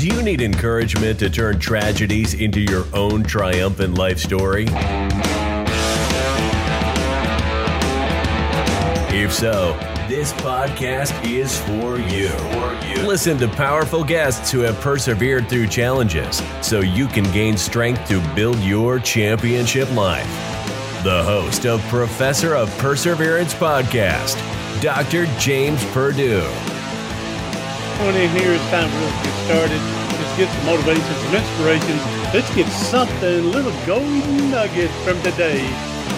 Do you need encouragement to turn tragedies into your own triumphant life story? If so, this podcast is for you. Listen to powerful guests who have persevered through challenges so you can gain strength to build your championship life. The host of Professor of Perseverance podcast, Dr. James Perdue. Come in here, it's time to really get started. Let's get some motivation, some inspiration. Let's get something, little golden nugget from today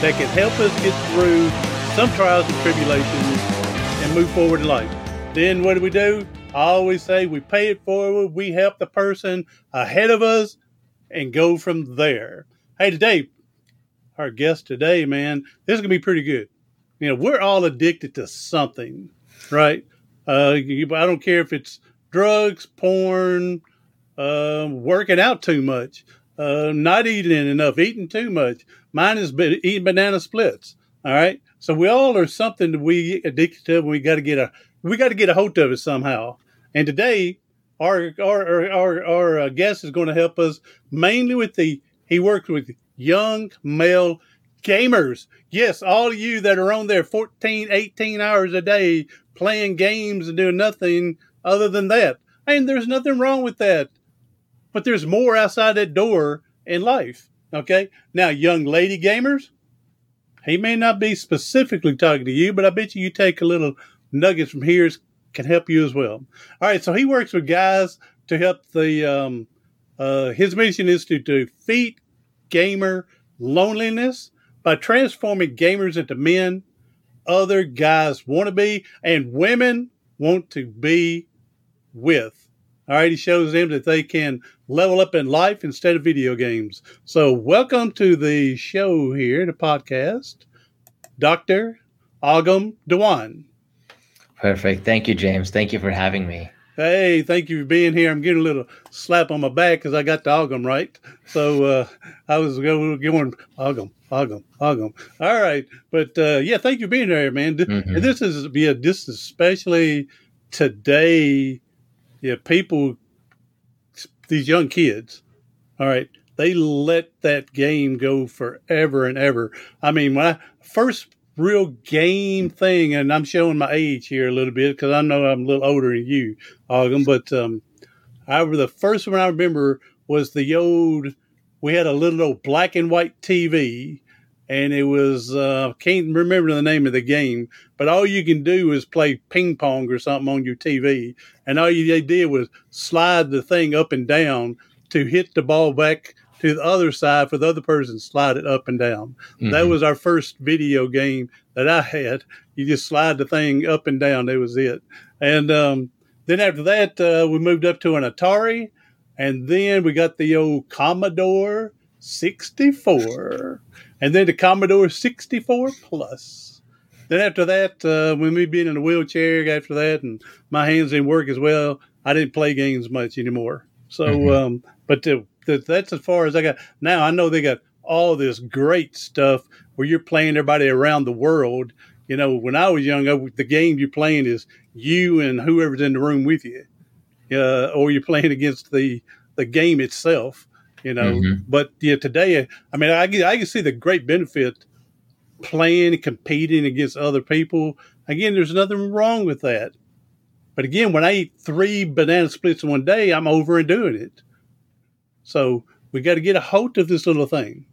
that can help us get through some trials and tribulations and move forward in life. Then what do we do? I always say we pay it forward, we help the person ahead of us and go from there. Hey, today, our guest today, man, this is going to be pretty good. You know, we're all addicted to something, right? Uh, I don't care if it's drugs, porn, uh, working out too much, uh, not eating enough, eating too much. Mine is eating banana splits. All right. So we all are something that we addicted to. And we got to get a we got to get a hold of it somehow. And today, our our our our uh, guest is going to help us mainly with the. He works with young male gamers. Yes, all of you that are on there 14, 18 hours a day playing games and doing nothing other than that. And there's nothing wrong with that. But there's more outside that door in life. Okay. Now, young lady gamers, he may not be specifically talking to you, but I bet you you take a little nuggets from here can help you as well. All right, so he works with guys to help the. Um, uh, his mission is to defeat gamer loneliness by transforming gamers into men other guys want to be and women want to be with. All right, he shows them that they can level up in life instead of video games. So, welcome to the show here, the podcast, Dr. Agam Dhawan. Perfect. Thank you, James. Thank you for having me. Hey, thank you for being here. I'm getting a little slap on my back because I got the Agam right. So uh, I was going, going Agam, Agam. All right, but uh, yeah, thank you for being here, man. Mm-hmm. And this is yeah, this especially today yeah, people, these young kids, all right, they let that game go forever and ever. I mean, when I first real game thing, and I'm showing my age here a little bit because I know I'm a little older than you, Agam, but um, I the first one I remember was the old. We had a little old black and white TV and it was uh, can't remember the name of the game, but all you can do is play ping pong or something on your TV, and all you they did was slide the thing up and down to hit the ball back to the other side for the other person to slide it up and down. Mm-hmm. That was our first video game that I had. You just slide the thing up and down. That was it. And um, then after that, uh, we moved up to an Atari, and then we got the old Commodore 64 and then the Commodore 64 Plus. Then after that, uh, when me being in a wheelchair after that, and my hands didn't work as well, I didn't play games much anymore. So, mm-hmm. um, but the, the, that's as far as I got. Now I know they got all this great stuff where you're playing everybody around the world. You know, when I was young, I, the game you're playing is you and whoever's in the room with you, uh, or you're playing against the the game itself you know. Mm-hmm. But yeah, today, I mean, I, I can see the great benefit playing and competing against other people. Again, there's nothing wrong with that. But again, when I eat three banana splits in one day, I'm over and doing it. So we got to get a hold of this little thing.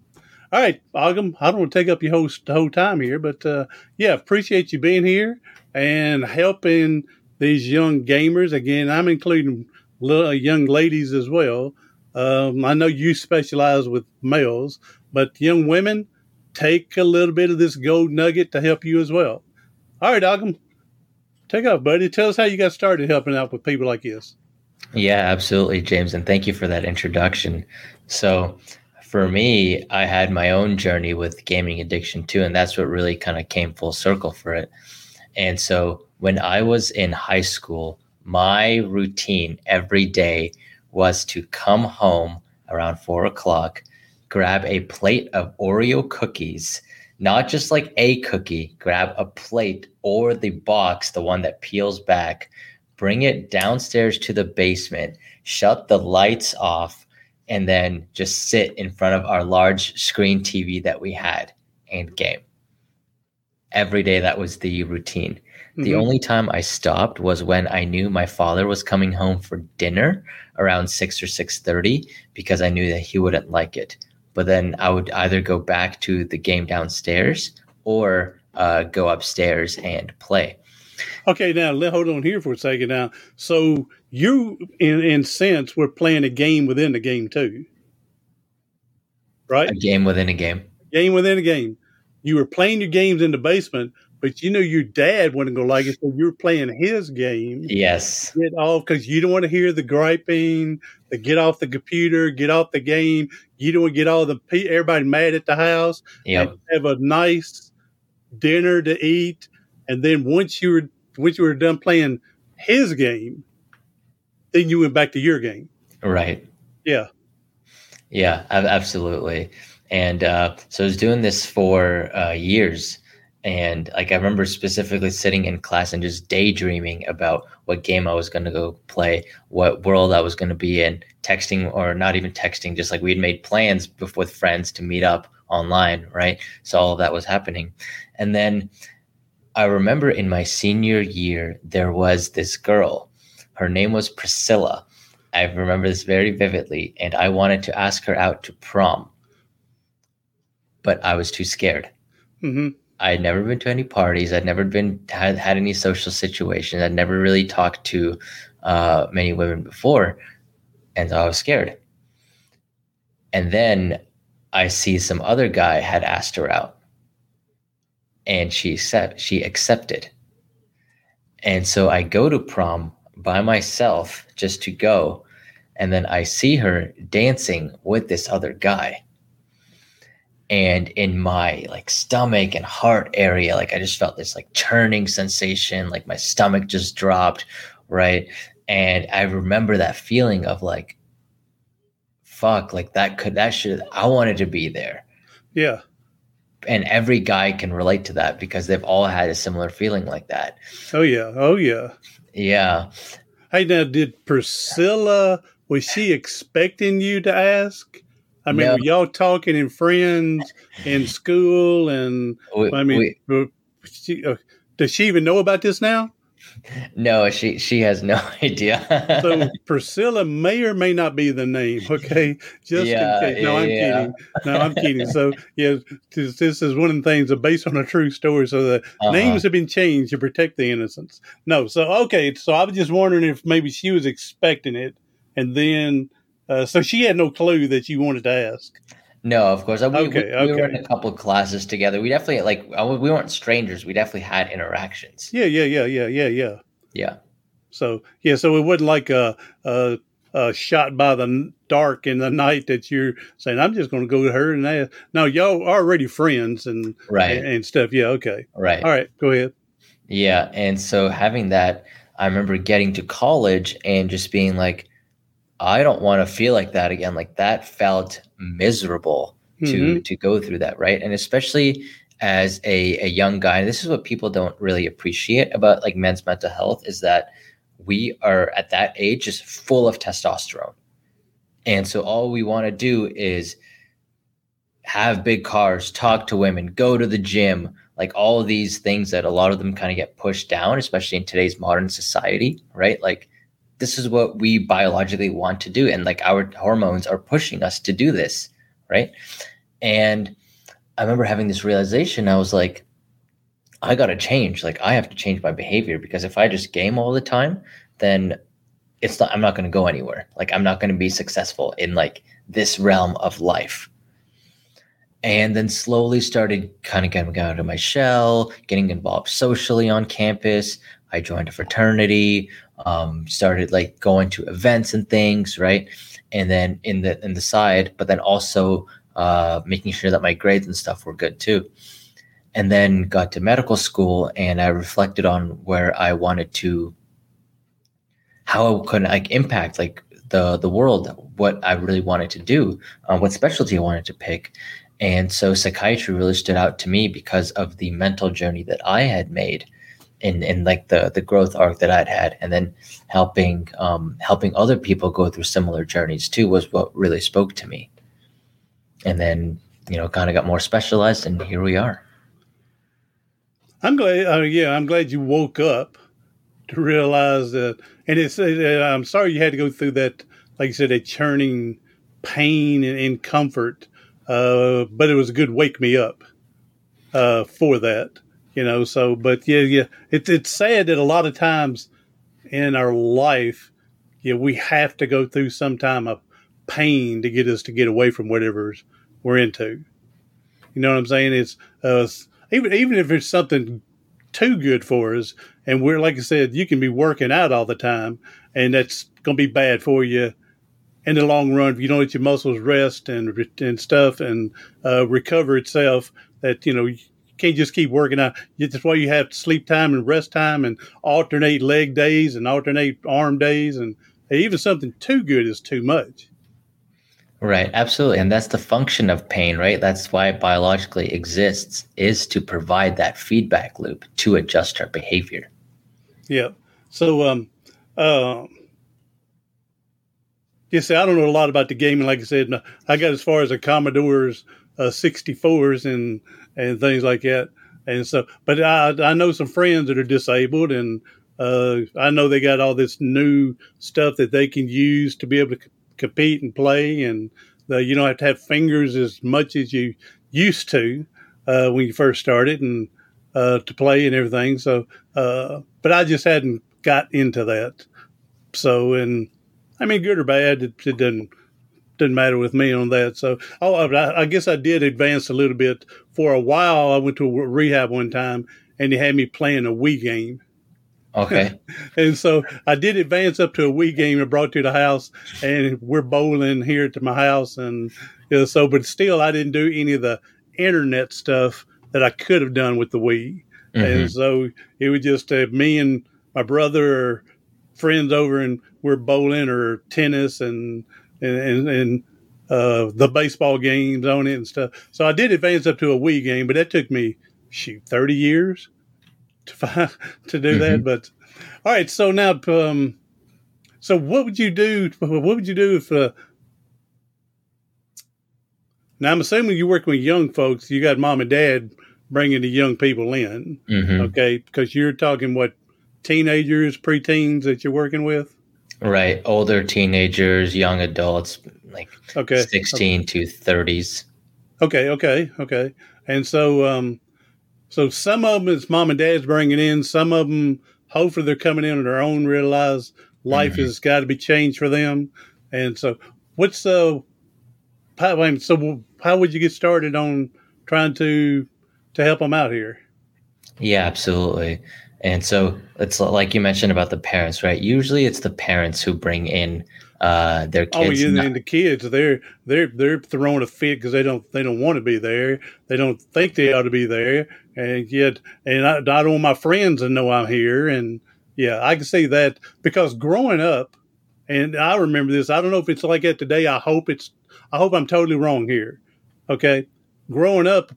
All right, Agam, I don't want to take up your whole, whole time here, but uh, yeah, appreciate you being here and helping these young gamers. Again, I'm including little, young ladies as well um, I know you specialize with males, but young women take a little bit of this gold nugget to help you as well. All right, Agam, take off, buddy. Tell us how you got started helping out with people like this. Yeah, absolutely, James, and thank you for that introduction. So, for me, I had my own journey with gaming addiction too, and that's what really kind of came full circle for it. And so, when I was in high school, my routine every day was to come home around four o'clock, grab a plate of Oreo cookies, not just like a cookie, grab a plate or the box, the one that peels back, bring it downstairs to the basement, shut the lights off, and then just sit in front of our large screen TV that we had and game. Every day, that was the routine. Mm-hmm. The only time I stopped was when I knew my father was coming home for dinner around six or six thirty because I knew that he wouldn't like it. But then I would either go back to the game downstairs or uh, go upstairs and play. Okay, now let hold on here for a second. Now, so you, in in sense, were playing a game within the game too, right? A game within a game. Game within a game. You were playing your games in the basement, but you know your dad wasn't to like it, so you're playing his game. Yes. Get off because you don't want to hear the griping, the get off the computer, get off the game. You don't want to get all the everybody mad at the house. Yeah. Have a nice dinner to eat, and then once you were once you were done playing his game, then you went back to your game. Right. Yeah. Yeah, absolutely. And uh, so I was doing this for uh, years. And like I remember specifically sitting in class and just daydreaming about what game I was going to go play, what world I was going to be in, texting or not even texting, just like we'd made plans with friends to meet up online, right? So all of that was happening. And then I remember in my senior year, there was this girl. Her name was Priscilla. I remember this very vividly. And I wanted to ask her out to prom, but I was too scared. Mm-hmm. I had never been to any parties. I'd never been had, had any social situations. I'd never really talked to uh, many women before, and I was scared. And then I see some other guy had asked her out, and she accept, she accepted. And so I go to prom by myself just to go, and then I see her dancing with this other guy. And in my like stomach and heart area like i just felt this like churning sensation like my stomach just dropped right? And i remember that feeling of like fuck like that could that should i wanted to be there. Yeah and every guy can relate to that because they've all had a similar feeling like that. Oh yeah. Oh yeah. Yeah. Hey now did priscilla was she expecting you to ask? I mean, no. y'all talking in friends in school, and we, I mean, we, she, uh, does she even know about this now? No, she she has no idea. so Priscilla may or may not be the name. Okay, just yeah, in case. No, I'm yeah. kidding. No, I'm kidding. So yeah, this is one of the things based on a true story. So the uh-huh. names have been changed to protect the innocents. No, so okay. So I was just wondering if maybe she was expecting it, and then uh, so she had no clue that you wanted to ask. No, of course. We, okay, we, okay. we were in a couple classes together. We definitely like we weren't strangers. We definitely had interactions. Yeah, yeah, yeah, yeah, yeah, yeah. Yeah. So yeah, so it wasn't like a, a, a shot by the dark in the night that you're saying I'm just going to go to her and ask. No, y'all are already friends and right and, and stuff. Yeah, okay, right. All right, go ahead. Yeah, and so having that, I remember getting to college and just being like, I don't want to feel like that again. Like that felt miserable to mm-hmm. to go through that, right? And especially as a, a young guy, this is what people don't really appreciate about like men's mental health is that we are at that age just full of testosterone. And so all we want to do is have big cars, talk to women, go to the gym, like all of these things that a lot of them kind of get pushed down, especially in today's modern society, right? Like this is what we biologically want to do and like our hormones are pushing us to do this right? And i remember having this realization i was like i got to change like i have to change my behavior because if i just game all the time then it's not i'm not going to go anywhere. Like i'm not going to be successful in like this realm of life. And then slowly started kind of getting out of my shell getting involved socially on campus i joined a fraternity um, started like going to events and things, right? And then in the in the side, but then also uh, making sure that my grades and stuff were good too. And then got to medical school, and I reflected on where I wanted to, how I could like impact like the the world, what I really wanted to do, uh, what specialty I wanted to pick. And so psychiatry really stood out to me because of the mental journey that I had made in in like the the growth arc that I'd had, and then helping um, helping other people go through similar journeys too was what really spoke to me. And then you know, kind of got more specialized, and here we are. I'm glad. Uh, yeah, I'm glad you woke up to realize that. And it's. Uh, I'm sorry you had to go through that. Like you said, a churning pain and, and comfort. Uh, but it was a good wake me up uh, for that. You know. So, but yeah, yeah. It's it's sad that a lot of times in our life, yeah, we have to go through some time of pain to get us to get away from whatever's we're into. You know what I'm saying? It's uh, even even if it's something too good for us, and we're like I said, you can be working out all the time, and that's going to be bad for you in the long run if you don't let your muscles rest and and stuff and uh, recover itself. That you know can't just keep working out. That's why you have sleep time and rest time and alternate leg days and alternate arm days and even something too good is too much. Right, absolutely. And that's the function of pain, right? That's why it biologically exists is to provide that feedback loop to adjust our behavior. Yeah. So um uh you see, I don't know a lot about the gaming. Like I said, I got as far as the Commodore's uh, 64s and and things like that. And so, but I I know some friends that are disabled, and uh, I know they got all this new stuff that they can use to be able to compete and play, and the, you don't have to have fingers as much as you used to uh, when you first started, and uh, to play and everything. So, uh, but I just hadn't got into that. So, and I mean, good or bad, it, it doesn't didn't matter with me on that. So, oh, I, I guess I did advance a little bit. For a while, I went to a rehab one time, and they had me playing a Wii game Okay. and so I did advance up to a Wii game and brought to the house, and we're bowling here to my house, and you know, so but still I didn't do any of the internet stuff that I could have done with the Wii, mm-hmm. and so it was just uh, me and my brother or friends over, and we're bowling or tennis and and and. and uh, the baseball games on it and stuff. So I did advance up to a Wii game, but that took me shoot thirty years to find, to do mm-hmm. that. But all right, so now, um, so what would you do? What would you do if? Uh, now I'm assuming you're working with young folks. You got mom and dad bringing the young people in, mm-hmm. okay? Because you're talking what teenagers, preteens that you're working with. Right, older teenagers, young adults, like okay, sixteen okay. to thirties. Okay, okay, okay. And so, um, so some of them is mom and dad's bringing in. Some of them, hopefully, they're coming in on their own, realize life mm-hmm. has got to be changed for them. And so, what's the how, so how would you get started on trying to to help them out here? Yeah, absolutely. And so it's like you mentioned about the parents, right? Usually, it's the parents who bring in uh, their oh, kids. Oh, yeah, and the kids they're they're they're throwing a fit because they don't they don't want to be there. They don't think they ought to be there, and yet and I, I don't want my friends to know I'm here. And yeah, I can see that because growing up, and I remember this. I don't know if it's like that today. I hope it's. I hope I'm totally wrong here. Okay, growing up,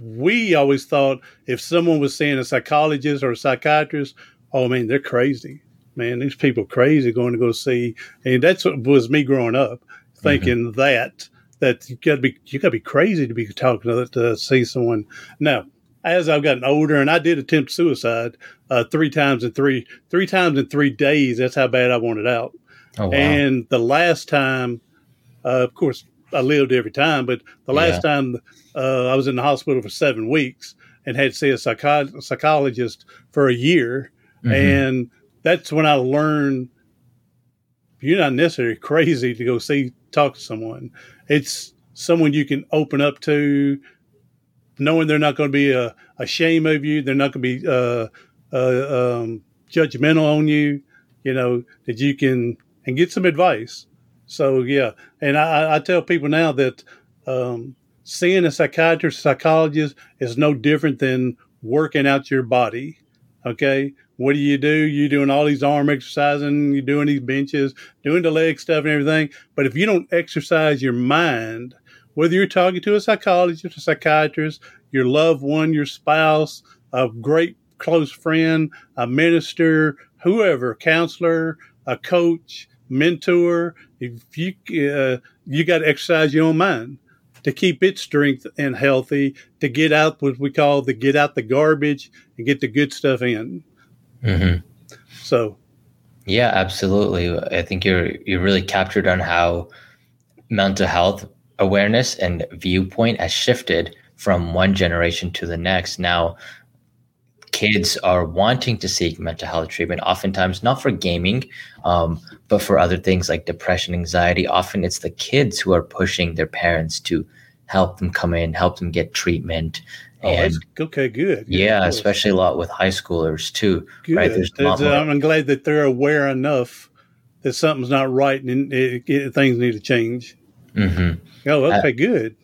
we always thought if someone was seeing a psychologist or a psychiatrist, oh man, they're crazy man, these people crazy going to go see. And that's what was me growing up, thinking mm-hmm. that that you got to be you got to be crazy to be talking to, to see someone. Now, as I've gotten older, and I did attempt suicide uh, three times in three three times in three days. That's how bad I wanted out. Oh, wow. And the last time, uh, of course, I lived every time, but the last yeah. time uh, I was in the hospital for seven weeks and had to see a psycho- psychologist for a year. Mm-hmm. And that's when I learned you're not necessarily crazy to go see talk to someone. It's someone you can open up to, knowing they're not going to be a, a shame of you. They're not going to be uh, uh, um, judgmental on you. You know that you can and get some advice. So yeah, and I, I tell people now that um, seeing a psychiatrist, psychologist is no different than working out your body. Okay, what do you do? You're doing all these arm exercising, you're doing these benches, doing the leg stuff and everything. But if you don't exercise your mind, whether you're talking to a psychologist, a psychiatrist, your loved one, your spouse, a great close friend, a minister, whoever, counselor, a coach, mentor. If you uh, you got to exercise your own mind to keep its strength and healthy, to get out what we call the get out the garbage and get the good stuff in. Mm-hmm. So, yeah, absolutely. I think you're you're really captured on how mental health awareness and viewpoint has shifted from one generation to the next. Now, kids are wanting to seek mental health treatment, oftentimes not for gaming, um, but for other things like depression, anxiety. Often it's the kids who are pushing their parents to help them come in, help them get treatment. Oh, okay, good. Yeah, yeah especially a lot with high schoolers too. Good. Right? There's I'm glad that they're aware enough that something's not right and it, it, things need to change. Mm-hmm. Oh, okay, uh, good.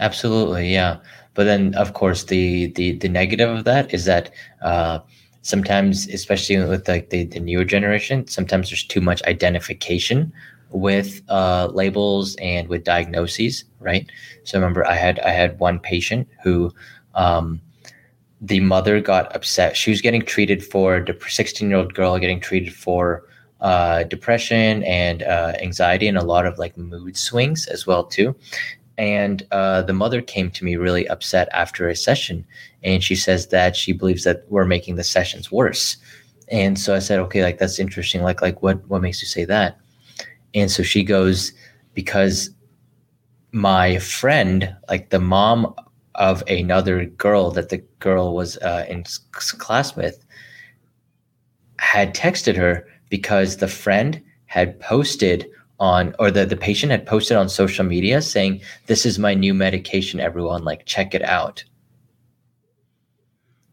Absolutely, yeah. But then, of course, the the the negative of that is that uh, sometimes, especially with like the, the newer generation, sometimes there's too much identification with uh, labels and with diagnoses, right? So remember, I had I had one patient who um, the mother got upset. She was getting treated for the 16 year old girl getting treated for uh, depression and uh, anxiety and a lot of like mood swings as well too. And uh, the mother came to me really upset after a session, and she says that she believes that we're making the sessions worse. And so I said, okay, like that's interesting. Like, like what what makes you say that? And so she goes, because my friend, like the mom of another girl that the girl was uh, in class with, had texted her because the friend had posted on or the, the patient had posted on social media saying this is my new medication everyone like check it out.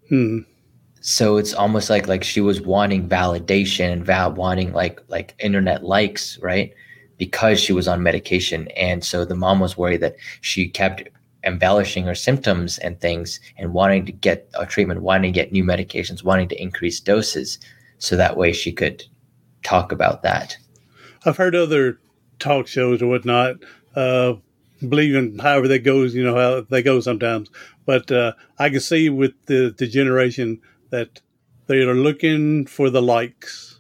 Hmm. so it's almost like like she was wanting validation and val- wanting like like internet likes right? Because she was on medication. And so the mom was worried that she kept embellishing her symptoms and things and wanting to get a treatment wanting to get new medications wanting to increase doses so that way she could talk about that I've heard other talk shows or whatnot, uh, believing however that goes, you know, how they go sometimes. But uh, I can see with the, the generation that they are looking for the likes,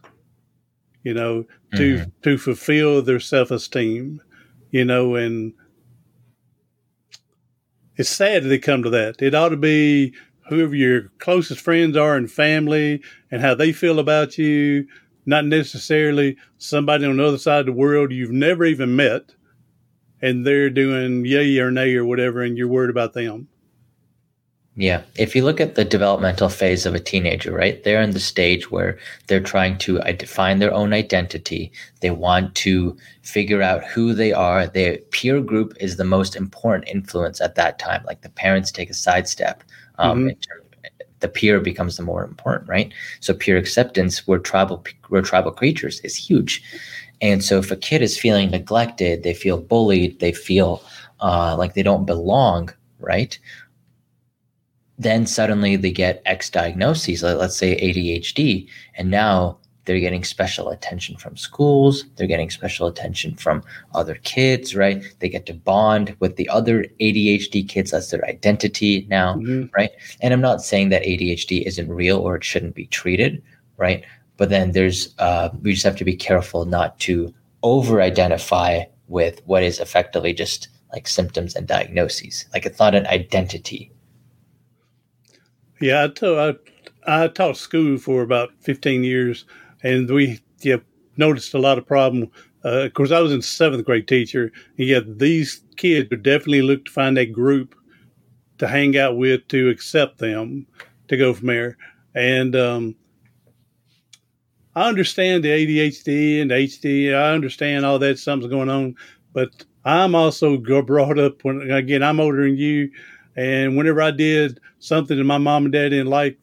you know, to mm-hmm. to fulfill their self esteem, you know, and it's sad that they come to that. It ought to be whoever your closest friends are and family and how they feel about you not necessarily somebody on the other side of the world you've never even met and they're doing yay or nay or whatever and you're worried about them. Yeah. If you look at the developmental phase of a teenager, right? They're in the stage where they're trying to define their own identity. They want to figure out who they are. Their peer group is the most important influence at that time. Like the parents take a sidestep um, mm-hmm. in terms the peer becomes the more important, right? So peer acceptance, we're tribal, we're tribal creatures, is huge. And so if a kid is feeling neglected, they feel bullied, they feel uh, like they don't belong, right? Then suddenly they get X diagnoses, like let's say ADHD, and now they're getting special attention from schools they're getting special attention from other kids right? They get to bond with the other adhd kids that's their identity now mm-hmm. right? And i'm not saying that adhd isn't real or it shouldn't be treated right? But then there's uh, we just have to be careful not to over identify with what is effectively just like symptoms and diagnoses. Like it's not an identity yeah I taught I taught school for about 15 years and we yeah, noticed a lot of problem. Uh, of course, I was in seventh grade teacher. And yeah, these kids would definitely look to find a group to hang out with to accept them to go from there. And um, I understand the ADHD and HD. I understand all that something's going on, but I'm also brought up when again I'm older than you, and whenever I did something that my mom and dad didn't like,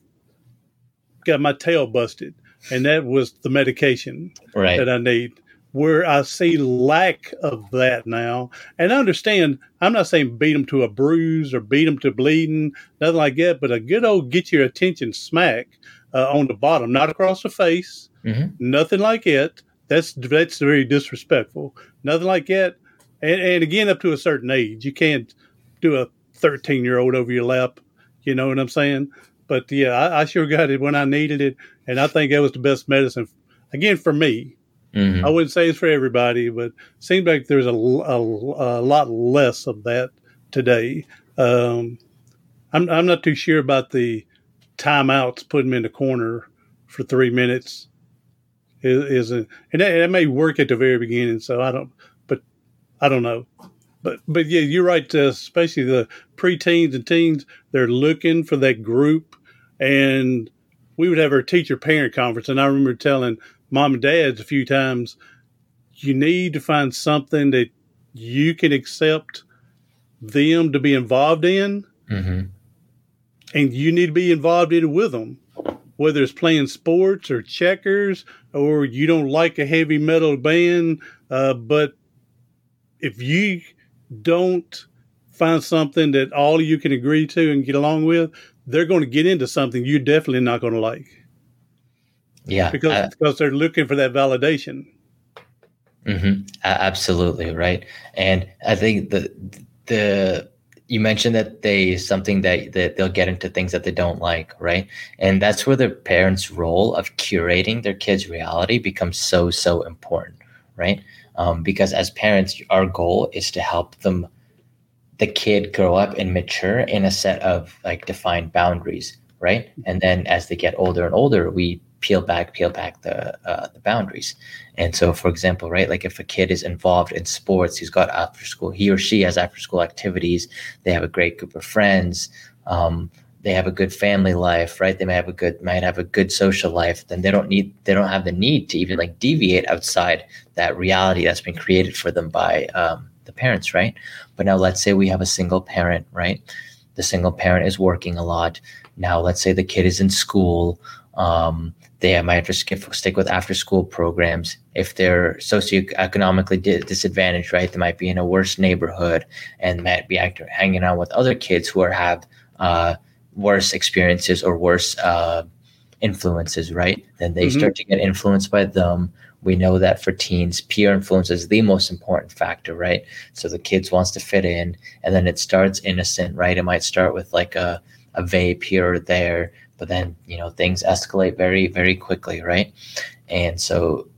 got my tail busted and that was the medication right. that I need. Where I see lack of that now, and I understand, I'm not saying beat them to a bruise or beat them to bleeding, nothing like that, but a good old get your attention smack uh, on the bottom, not across the face, mm-hmm. nothing like it. That's that's very disrespectful. Nothing like that. And, and again, up to a certain age, you can't do a 13 year old over your lap. You know what I'm saying? but yeah, I, I, sure got it when I needed it, and I think that was the best medicine. Again, for me, mm-hmm. I wouldn't say it's for everybody, but it seems like there's a, a, a lot less of that today. Um, I'm I'm not too sure about the timeouts, put them in the corner for three minutes. Is, is a, and that, that may work at the very beginning. So I don't, but I don't know but but yeah, you're right. Uh, especially the preteens and teens, they're looking for that group. And we would have our teacher parent conference, and I remember telling mom and dads a few times, you need to find something that you can accept them to be involved in, mm-hmm. and you need to be involved in it with them. Whether it's playing sports or checkers, or you don't like a heavy metal band, uh, but if you don't find something that all of you can agree to and get along with, they're going to get into something you're definitely not going to like. Yeah, because because they're looking for that validation. Mm-hmm, absolutely right, and I think the the you mentioned that they something that that they'll get into things that they don't like, right? And that's where the parents' role of curating their kids' reality becomes so so important, right? Um, because as parents our goal is to help them the kid grow up and mature in a set of like defined boundaries right? And then as they get older and older we peel back peel back the uh, the boundaries. And so for example right like if a kid is involved in sports he's got after school he or she has after school activities they have a great group of friends um, they have a good family life, right? They might have a good might have a good social life. Then they don't need they don't have the need to even like deviate outside that reality that's been created for them by um, the parents, right? But now let's say we have a single parent, right? The single parent is working a lot. Now let's say the kid is in school. Um, they might have to skip, stick with after school programs. If they're socioeconomically disadvantaged, right? They might be in a worse neighborhood and might be act- hanging out with other kids who are have uh, worse experiences or worse uh, influences, right? Then they mm-hmm. start to get influenced by them. We know that for teens, peer influence is the most important factor, right? So the kids wants to fit in, and then it starts innocent, right? It might start with like a a vape here or there, but then you know things escalate very very quickly, right? And so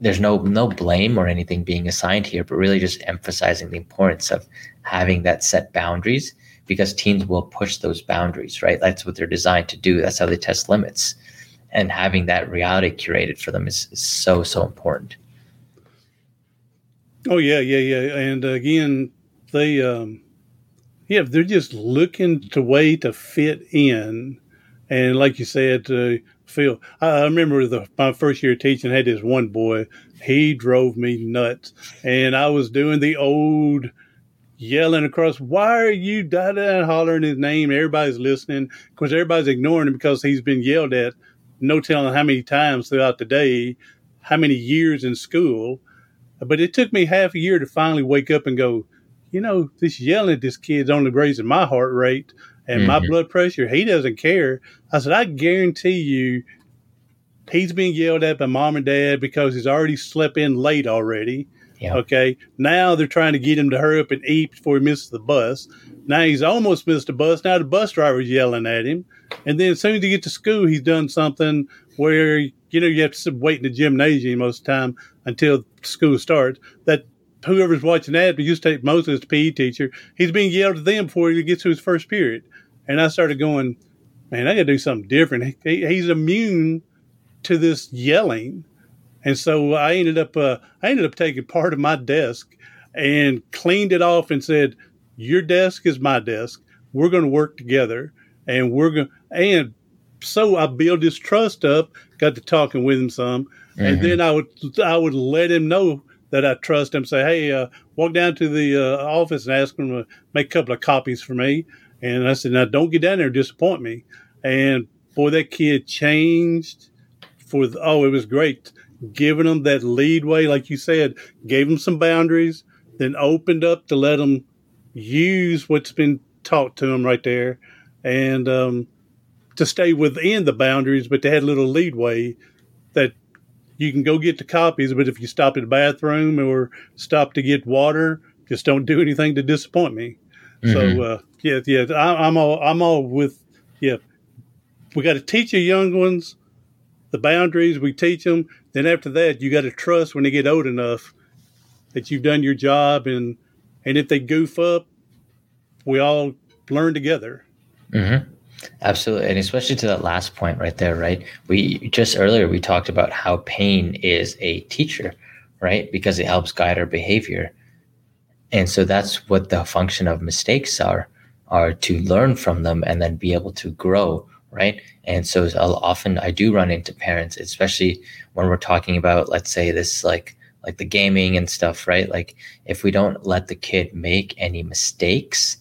there's no no blame or anything being assigned here, but really just emphasizing the importance of having that set boundaries because teens will push those boundaries, right? That's what they're designed to do. That's how they test limits. And having that reality curated for them is, is so, so important. Oh, yeah, yeah, yeah. And again, they, um, yeah, they're just looking to way to fit in. And like you said, uh, Phil, I, remember the my first year teaching I had this one boy. He drove me nuts, and I was doing the old yelling across, why are you da da hollering his name? Everybody's listening because everybody's ignoring him because he's been yelled at, no telling how many times throughout the day, how many years in school. But it took me half a year to finally wake up and go, you know, this yelling at this kid's only raising my heart rate and mm-hmm. my blood pressure. He doesn't care. I said, I guarantee you, he's being yelled at by mom and dad because he's already slept in late already yeah. Okay. Now they're trying to get him to hurry up and eat before he misses the bus. Now he's almost missed the bus. Now the bus driver's yelling at him. And then as soon as he gets to school, he's done something where, you know, you have to wait in the gymnasium most of the time until school starts. That whoever's watching that, but used to take Moses, PE teacher, he's being yelled at them before he gets to his first period. And I started going, man, I got to do something different. He, he's immune to this yelling and so I ended up uh, I ended up taking part of my desk and cleaned it off and said, "Your desk is my desk. We're going to work together, and we're going." And so I built his trust up. Got to talking with him some, mm-hmm. and then I would I would let him know that I trust him. Say, "Hey, uh, walk down to the uh, office and ask him to make a couple of copies for me." And I said, "Now don't get down there and disappoint me." And boy, that kid changed for the, oh, it was great giving them that leadway, like you said, gave them some boundaries, then opened up to let them use what's been taught to them right there, and um, to stay within the boundaries, but they had a little leadway that you can go get the copies, but if you stop at the bathroom or stop to get water, just don't do anything to disappoint me. Mm-hmm. So uh, yeah, yeah, I, I'm all I'm all with yeah, we got to teach the young ones the boundaries. We teach them. Then after that, you got to trust when they get old enough that you've done your job, and and if they goof up, we all learn together. Mm-hmm. Absolutely. And especially to that last point right there, right? We just earlier we talked about how pain is a teacher, right? Because it helps guide our behavior. And so that's what the function of mistakes are, are to learn from them and then be able to grow, right? And so often I do run into parents, especially when we're talking about, let's say this like like the gaming and stuff, right? Like if we don't let the kid make any mistakes,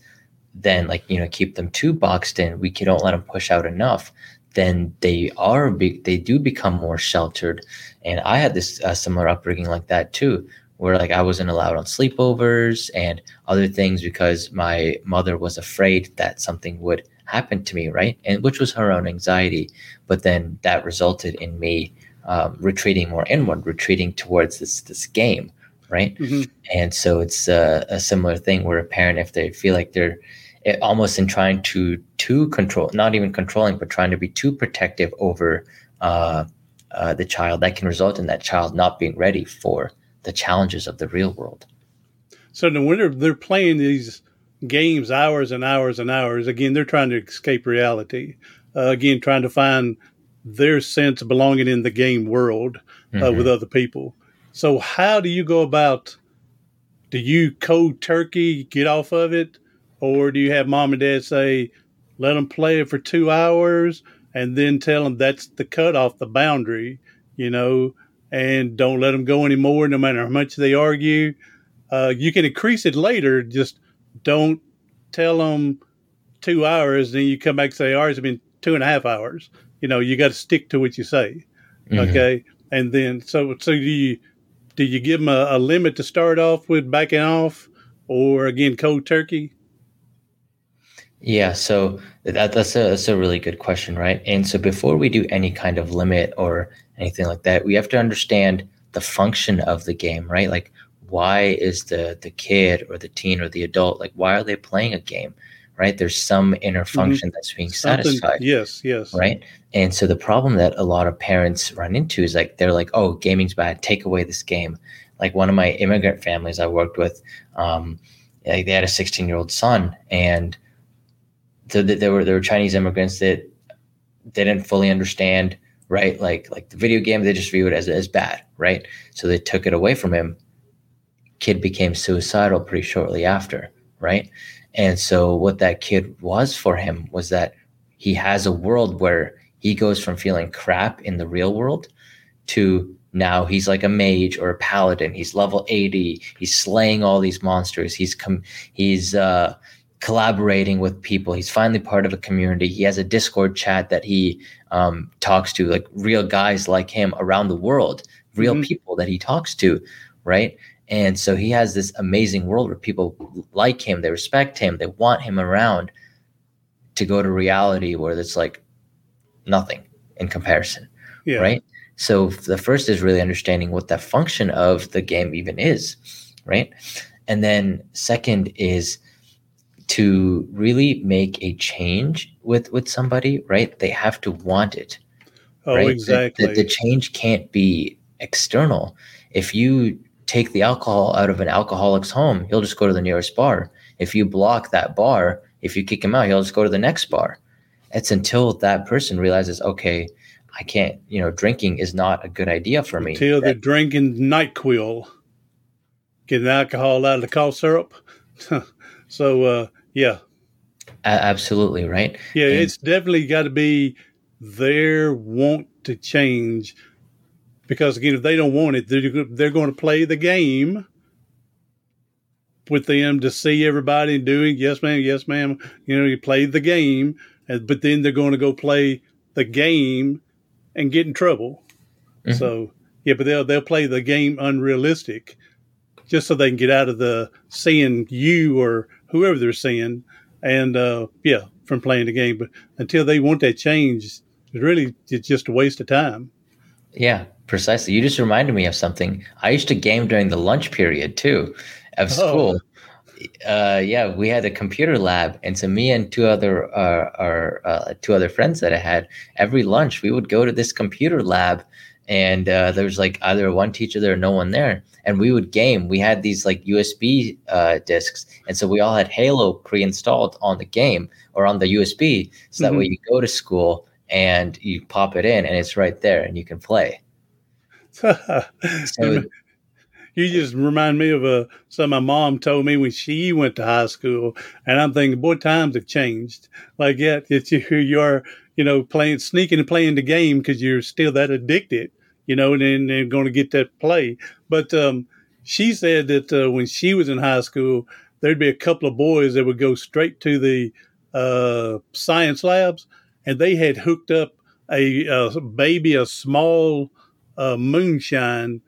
then like you know keep them too boxed in we don't let them push out enough then they are be- they do become more sheltered and i had this uh, similar upbringing like that too where like i wasn't allowed on sleepovers and other things because my mother was afraid that something would happen to me right and which was her own anxiety but then that resulted in me um, retreating more inward retreating towards this this game right mm-hmm. and so it's a, a similar thing where a parent if they feel like they're it, almost in trying to to control, not even controlling, but trying to be too protective over uh, uh, the child, that can result in that child not being ready for the challenges of the real world. So when they're, they're playing these games hours and hours and hours, again, they're trying to escape reality. Uh, again, trying to find their sense of belonging in the game world uh, mm-hmm. with other people. So how do you go about? Do you cold turkey get off of it? Or do you have mom and dad say, let them play it for two hours and then tell them that's the cutoff, the boundary, you know, and don't let them go anymore no matter how much they argue? Uh, you can increase it later, just don't tell them two hours. Then you come back and say, right, it's been two and a half hours. You know, you got to stick to what you say. Mm-hmm. Okay. And then, so, so do you, do you give them a, a limit to start off with backing off or again, cold turkey? Yeah, so that, that's a that's a really good question, right? And so before we do any kind of limit or anything like that, we have to understand the function of the game, right? Like why is the the kid or the teen or the adult like why are they playing a game? Right? There's some inner mm-hmm. function mm-hmm. that's being Something, satisfied. Yes, yes. Right? And so the problem that a lot of parents run into is like they're like, "Oh, gaming's bad. Take away this game." Like one of my immigrant families I worked with, um, like they had a 16 year old son, and so that there were there were Chinese immigrants that they didn't fully understand, right? Like like the video game, they just view it as as bad, right? So they took it away from him. Kid became suicidal pretty shortly after, right? And so what that kid was for him was that he has a world where he goes from feeling crap in the real world to now he's like a mage or a paladin. He's level 80. He's slaying all these monsters. He's come he's uh collaborating with people. He's finally part of a community. He has a Discord chat that he um, talks to, like real guys like him around the world, real mm-hmm. people that he talks to, right? And so he has this amazing world where people like him, they respect him, they want him around to go to reality where it's like nothing in comparison, yeah. right? So the first is really understanding what the function of the game even is, right? And then second is to really make a change with with somebody, right? They have to want it. Oh, right? exactly. The, the, the change can't be external. If you take the alcohol out of an alcoholic's home, he'll just go to the nearest bar. If you block that bar, if you kick him out, he'll just go to the next bar. It's until that person realizes, okay, I can't, you know, drinking is not a good idea for me. Until they're drinking NyQuil, getting alcohol out of the cough syrup. so, uh, yeah. absolutely, right? Yeah, and- it's definitely got to be their want to change because again if they don't want it they're, they're going to play the game with them to see everybody doing yes ma'am yes ma'am you know you play the game but then they're going to go play the game and get in trouble mm-hmm. so yeah but they'll they'll play the game unrealistic just so they can get out of the seeing you or whoever they're seeing, and uh, yeah, from playing the game. But until they want that change, it's really it's just a waste of time. Yeah, precisely. You just reminded me of something. I used to game during the lunch period too of oh. school. Oh. uh, yeah, we had a computer lab, and so me and two other uh, our uh, two other friends that I had every lunch we would go to this computer lab, and uh, there was like either one teacher there or no one there, and we would game. We had these like USB uh, discs, and so we all had Halo pre-installed on the game or on the USB, so that mm-hmm. way you go to school and you pop it in, and it's right there, and you can play. So you just remind me of a uh, something my mom told me when she went to high school, and I'm thinking, boy, times have changed. Like, yeah, it's you, you are, you know, playing, sneaking and playing the game because you're still that addicted, you know, and then they're going to get that play. But um, she said that uh, when she was in high school, there'd be a couple of boys that would go straight to the uh, science labs, and they had hooked up a, a baby, a small uh, moonshine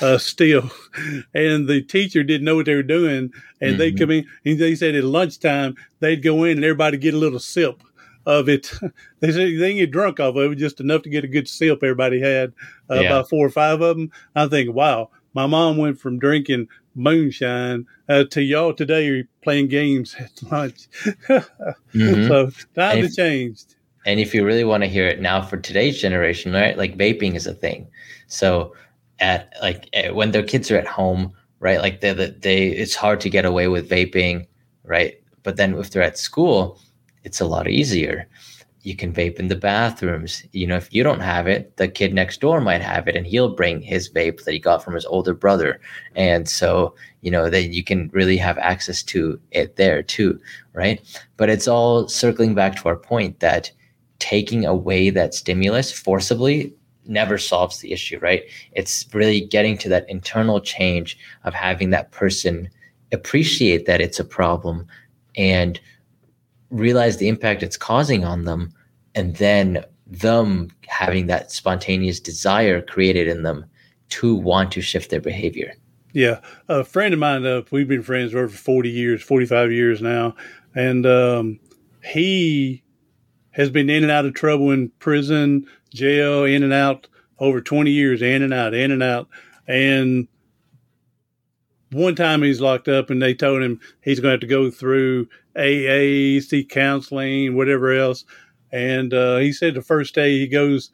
uh, still, and the teacher didn't know what they were doing, and mm-hmm. they come in and they said at lunchtime they'd go in and everybody get a little sip of it. they said they get drunk off of it, just enough to get a good sip. Everybody had uh, yeah. about four or five of them. I think, wow, my mom went from drinking moonshine uh, to y'all today playing games at lunch. mm-hmm. So times have changed. And if you really want to hear it now for today's generation, right? Like vaping is a thing. So at like eh, when their kids are at home, right? Like they they it's hard to get away with vaping, right? But then if they're at school, it's a lot easier. You can vape in the bathrooms. You know, if you don't have it, the kid next door might have it, and he'll bring his vape that he got from his older brother. And so, you know, that you can really have access to it there too, right? But it's all circling back to our point that taking away that stimulus forcibly never solves the issue, right? It's really getting to that internal change of having that person appreciate that it's a problem and realize the impact it's causing on them, and then them having that spontaneous desire created in them to want to shift their behavior. Yeah, a friend of mine, uh, we've been friends for over 40 years, 45 years now, and um, he has been in and out of trouble in prison, jail, in and out over 20 years, in and out, in and out. And one time he's locked up and they told him he's going to have to go through AA, see counseling, whatever else. And uh, he said the first day he goes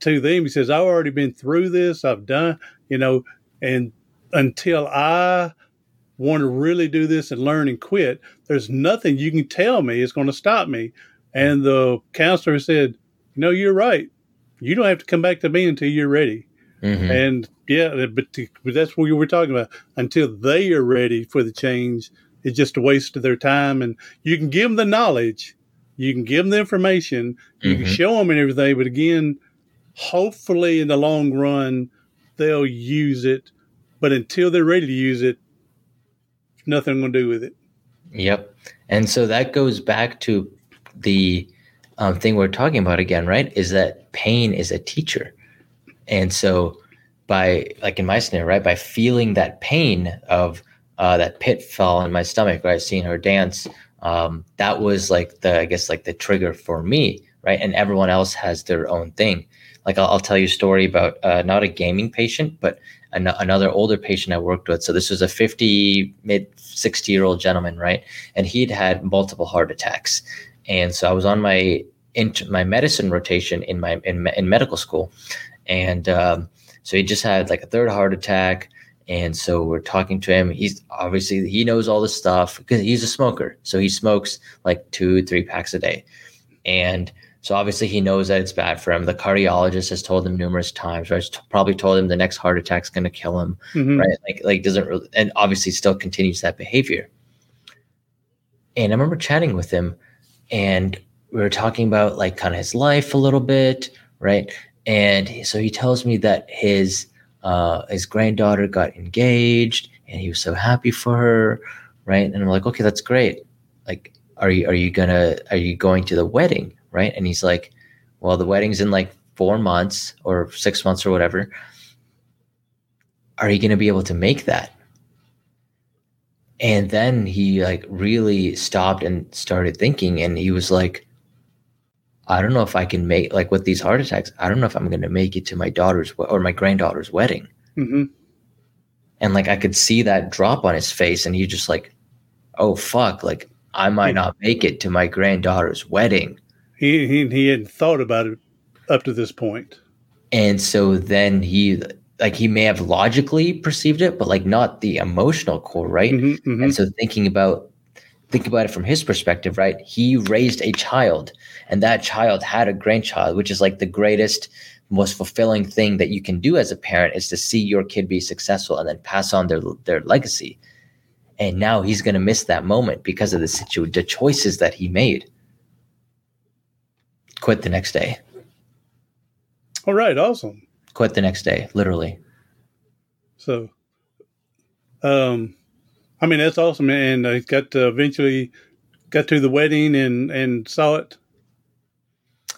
to them, he says, I've already been through this. I've done, you know, and until I want to really do this and learn and quit, there's nothing you can tell me is going to stop me. And the counselor said, No, you're right. You don't have to come back to me until you're ready. Mm-hmm. And yeah, but, but that's what we were talking about. Until they are ready for the change, it's just a waste of their time. And you can give them the knowledge, you can give them the information, you mm-hmm. can show them and everything. But again, hopefully in the long run, they'll use it. But until they're ready to use it, nothing going to do with it. Yep. And so that goes back to the um, thing we're talking about again, right? Is that pain is a teacher. And so by like in my scenario, right, by feeling that pain of uh, that pit fell in my stomach, right, seeing her dance, um, that was like the I guess like the trigger for me, right? And everyone else has their own thing. Like I'll, I'll tell you a story about uh, not a gaming patient, but an- another older patient I worked with. So this was a 50 mid 60 year old gentleman, right? And he'd had multiple heart attacks and so I was on my my medicine rotation in my in, in medical school, and um, so he just had like a third heart attack. And so we're talking to him. He's obviously he knows all this stuff because he's a smoker. So he smokes like two, three packs a day, and so obviously he knows that it's bad for him. The cardiologist has told him numerous times, right? Probably told him the next heart attack's going to kill him, mm-hmm. right? Like like doesn't really, and obviously still continues that behavior. And I remember chatting with him and we were talking about like kind of his life a little bit, right? And so he tells me that his uh, his granddaughter got engaged, and he was so happy for her, right? And I'm like, okay, that's great. Like, are you are you gonna are you going to the wedding, right? And he's like, well, the wedding's in like four months or six months or whatever. Are you gonna be able to make that? And then he like really stopped and started thinking and he was like, I don't know if I can make like with these heart attacks, I don't know if I'm going to make it to my daughter's or my granddaughter's wedding. Mm-hmm. And like I could see that drop on his face and he just like, oh fuck, like I might not make it to my granddaughter's wedding. He he, he hadn't thought about it up to this point. And so then he like he may have logically perceived it, but like not the emotional core, right? Mm-hmm, mm-hmm. And so thinking about think about it from his perspective, right? He raised a child and that child had a grandchild, which is like the greatest, most fulfilling thing that you can do as a parent is to see your kid be successful and then pass on their their legacy. And now he's going to miss that moment because of the situation, the choices that he made. Quit the next day. All right, awesome. Quit the next day, literally. So, um, I mean that's awesome, and I got to eventually got to the wedding and and saw it.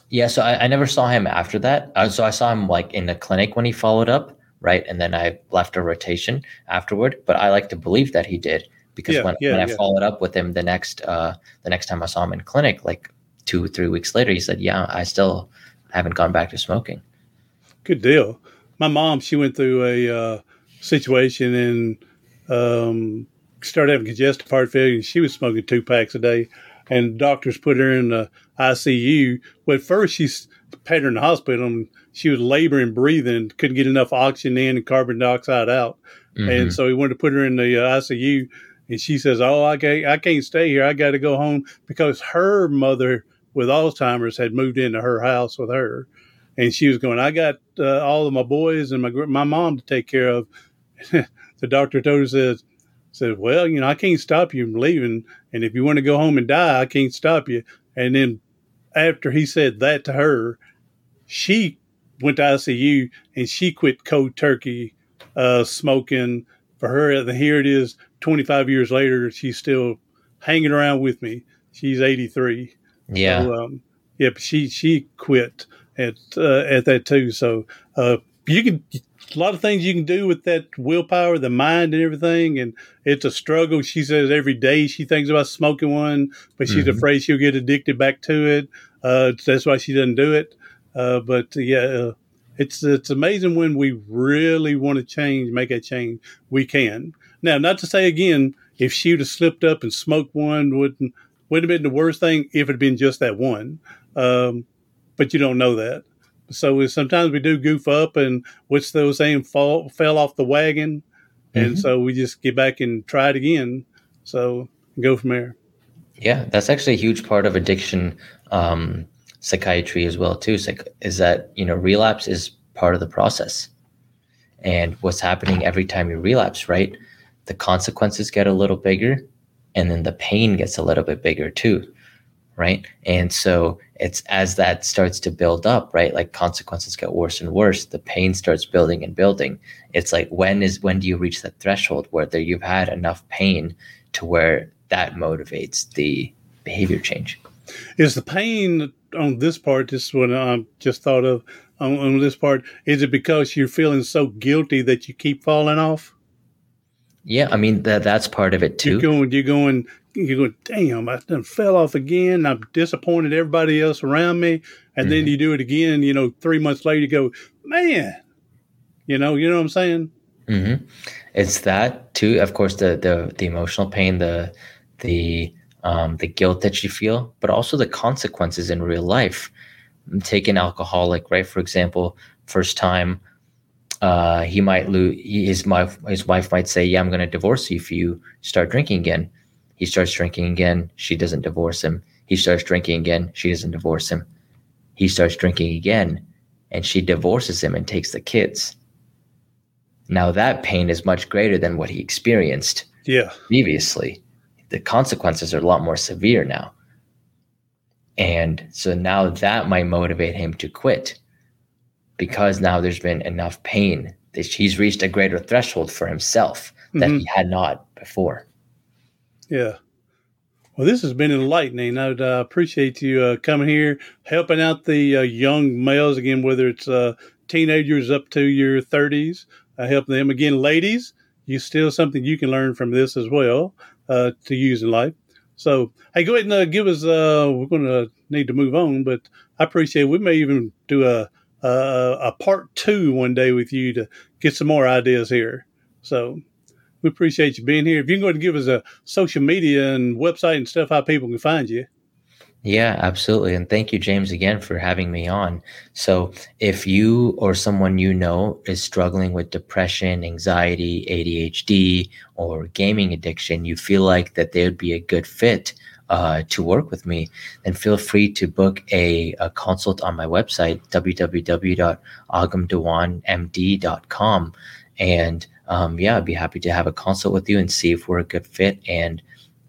Yeah, so I, I never saw him after that. Uh, so I saw him like in the clinic when he followed up, right? And then I left a rotation afterward. But I like to believe that he did because Yeah, when, yeah, when I followed up with him the next uh, the next time I saw him in clinic, like two three weeks later, he said, "Yeah, I still haven't gone back to smoking." Good deal. My mom, she went through a uh, situation and um, started having congestive heart failure. And she was smoking two packs a day, and doctors put her in the ICU. Well, at first she s- had her in the hospital, and she was laboring, breathing, couldn't get enough oxygen in and carbon dioxide out, Mhm. and so he wanted to put her in the uh, ICU. And she says, "Oh, I can't, I can't stay here. I got to go home because her mother with Alzheimer's had moved into her house with her." and she was going, I got uh, all of my boys and my my mom to take care of. the doctor told her, said, said, well, you know, I can't stop you from leaving. And if you want to go home and die, I can't stop you. And then after he said that to her, she went to ICU and she quit cold turkey uh, smoking. For her, and here it is, 25 years later, she's still hanging around with me. She's 83. Yeah, So, um, yeah, she she quit at uh, at that too. So uh, you can a lot of things you can do with that willpower, the mind, and everything. And it's a struggle. She says every day she thinks about smoking one, but she's Mhm. afraid she'll get addicted back to it. Uh, that's why she doesn't do it. Uh, but yeah, uh, it's it's amazing when we really want to change, make a change, we can. Now, not to say again, if she would have slipped up and smoked one, wouldn't would have been the worst thing if it had been just that one. Um, but you don't know that. So sometimes we do goof up and what's those saying, fall, fell off the wagon. And Mhm. so we just get back and try it again. So go from there. Yeah, that's actually a huge part of addiction um, psychiatry as well too. Is that you know relapse is part of the process, and what's happening every time you relapse, right? The consequences get a little bigger, and then the pain gets a little bit bigger too, right? And so it's as that starts to build up, right? Like consequences get worse and worse. The pain starts building and building. It's like when is when do you reach that threshold where there you've had enough pain to where that motivates the behavior change. Is the pain on this part, this is what I just thought of on, on this part, is it because you're feeling so guilty that you keep falling off? Yeah, I mean that that's part of it too. You're going, you're going, you're going, damn, I done fell off again. I'm disappointed everybody else around me. And then Mhm. you do it again, you know, three months later, you go, man, you know, you know what I'm saying? hmm It's that too. Of course, the the the emotional pain, the the um, the guilt that you feel, but also the consequences in real life. Take an alcoholic, right? For example, first time, uh, he might lose his wife. His wife might say, "Yeah, I'm going to divorce you if you start drinking again." He starts drinking again. She doesn't divorce him. He starts drinking again. She doesn't divorce him. He starts drinking again, and she divorces him and takes the kids. Now that pain is much greater than what he experienced Yeah. previously. The consequences are a lot more severe now. And so now that might motivate him to quit because now there's been enough pain that he's reached a greater threshold for himself that Mhm. he had not before. Yeah. Well, this has been enlightening. I uh, appreciate you uh, coming here, helping out the uh, young males again, whether it's uh, teenagers up to your 30s, uh, help them. Again, ladies, you still something you can learn from this as well uh, to use in life. So, hey, go ahead and uh, give us. Uh, we're going to need to move on, but I appreciate. We may even do a, Uh, a a part two one day with you to get some more ideas here. So, we appreciate you being here. If you can go ahead and give us a social media and website and stuff, how people can find you. Yeah, absolutely. And thank you, James, again for having me on. So, if you or someone you know is struggling with depression, anxiety, ADHD, or gaming addiction, you feel like that they would be a good fit uh, to work with me, then feel free to book a, a consult on my website, www.agamdhawanmd.com. And um, yeah, I'd be happy to have a consult with you and see if we're a good fit and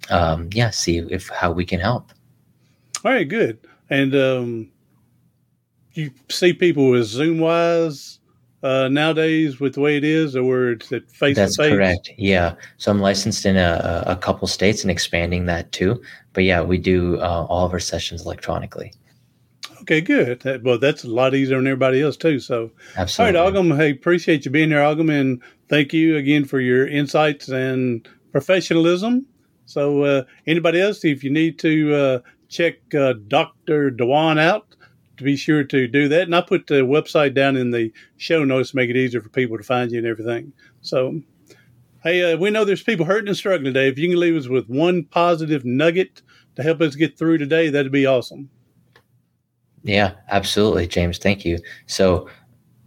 um, yeah, see if how we can help. All right, good. And um, you see people with Zoom wise uh, nowadays with the way it is, or where it's at face That's to face. correct. Yeah. So I'm licensed in a, a couple states and expanding that too. But yeah, we do uh, all of our sessions electronically. Okay, good. That, well, that's a lot easier than everybody else too. So, Absolutely. all right, Agam. Hey, appreciate you being here, Agam, and thank you again for your insights and professionalism. So, uh, anybody else, if you need to uh, check uh, Dr. Dhawan out, to be sure to do that. And I put the website down in the show notes to make it easier for people to find you and everything. So, hey, uh, we know there's people hurting and struggling today. If you can leave us with one positive nugget to help us get through today, that'd be awesome. Yeah, absolutely, James. Thank you. So,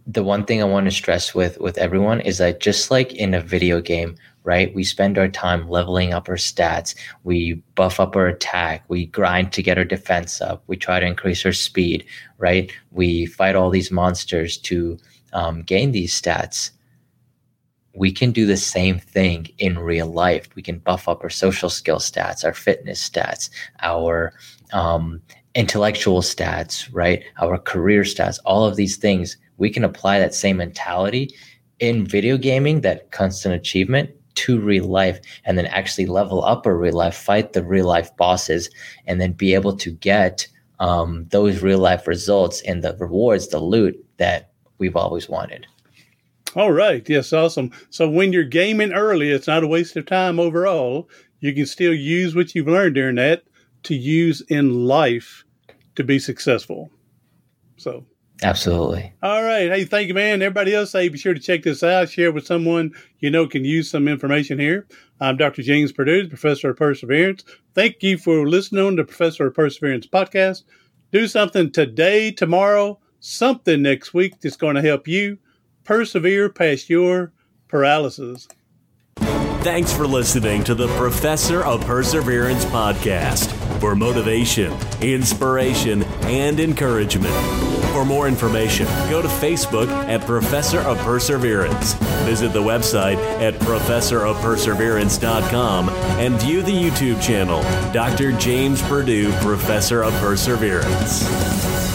the one thing I want to stress with with everyone is that just like in a video game, right? We spend our time leveling up our stats. We buff up our attack. We grind to get our defense up. We try to increase our speed, right? We fight all these monsters to um, gain these stats. We can do the same thing in real life. We can buff up our social skill stats, our fitness stats, our um, intellectual stats, right? Our career stats, all of these things. We can apply that same mentality in video gaming, that constant achievement to real life and then actually level up a real life, fight the real life bosses, and then be able to get um, those real life results and the rewards, the loot that we've always wanted. All right. Yes, awesome. So when you're gaming early, it's not a waste of time overall. You can still use what you've learned during that to use in life to be successful. So Absolutely. All right. Hey, thank you, man. Everybody else, hey, be sure to check this out. Share with someone you know can use some information here. I'm Dr. James Perdue, Professor of Perseverance. Thank you for listening to Professor of Perseverance podcast. Do something today, tomorrow, something next week that's going to help you persevere past your paralysis. Thanks for listening to the Professor of Perseverance podcast for motivation, inspiration, and encouragement. For more information, go to Facebook at Professor of Perseverance. Visit the website at professorofperseverance.com and view the YouTube channel, Dr. James Perdue, Professor of Perseverance.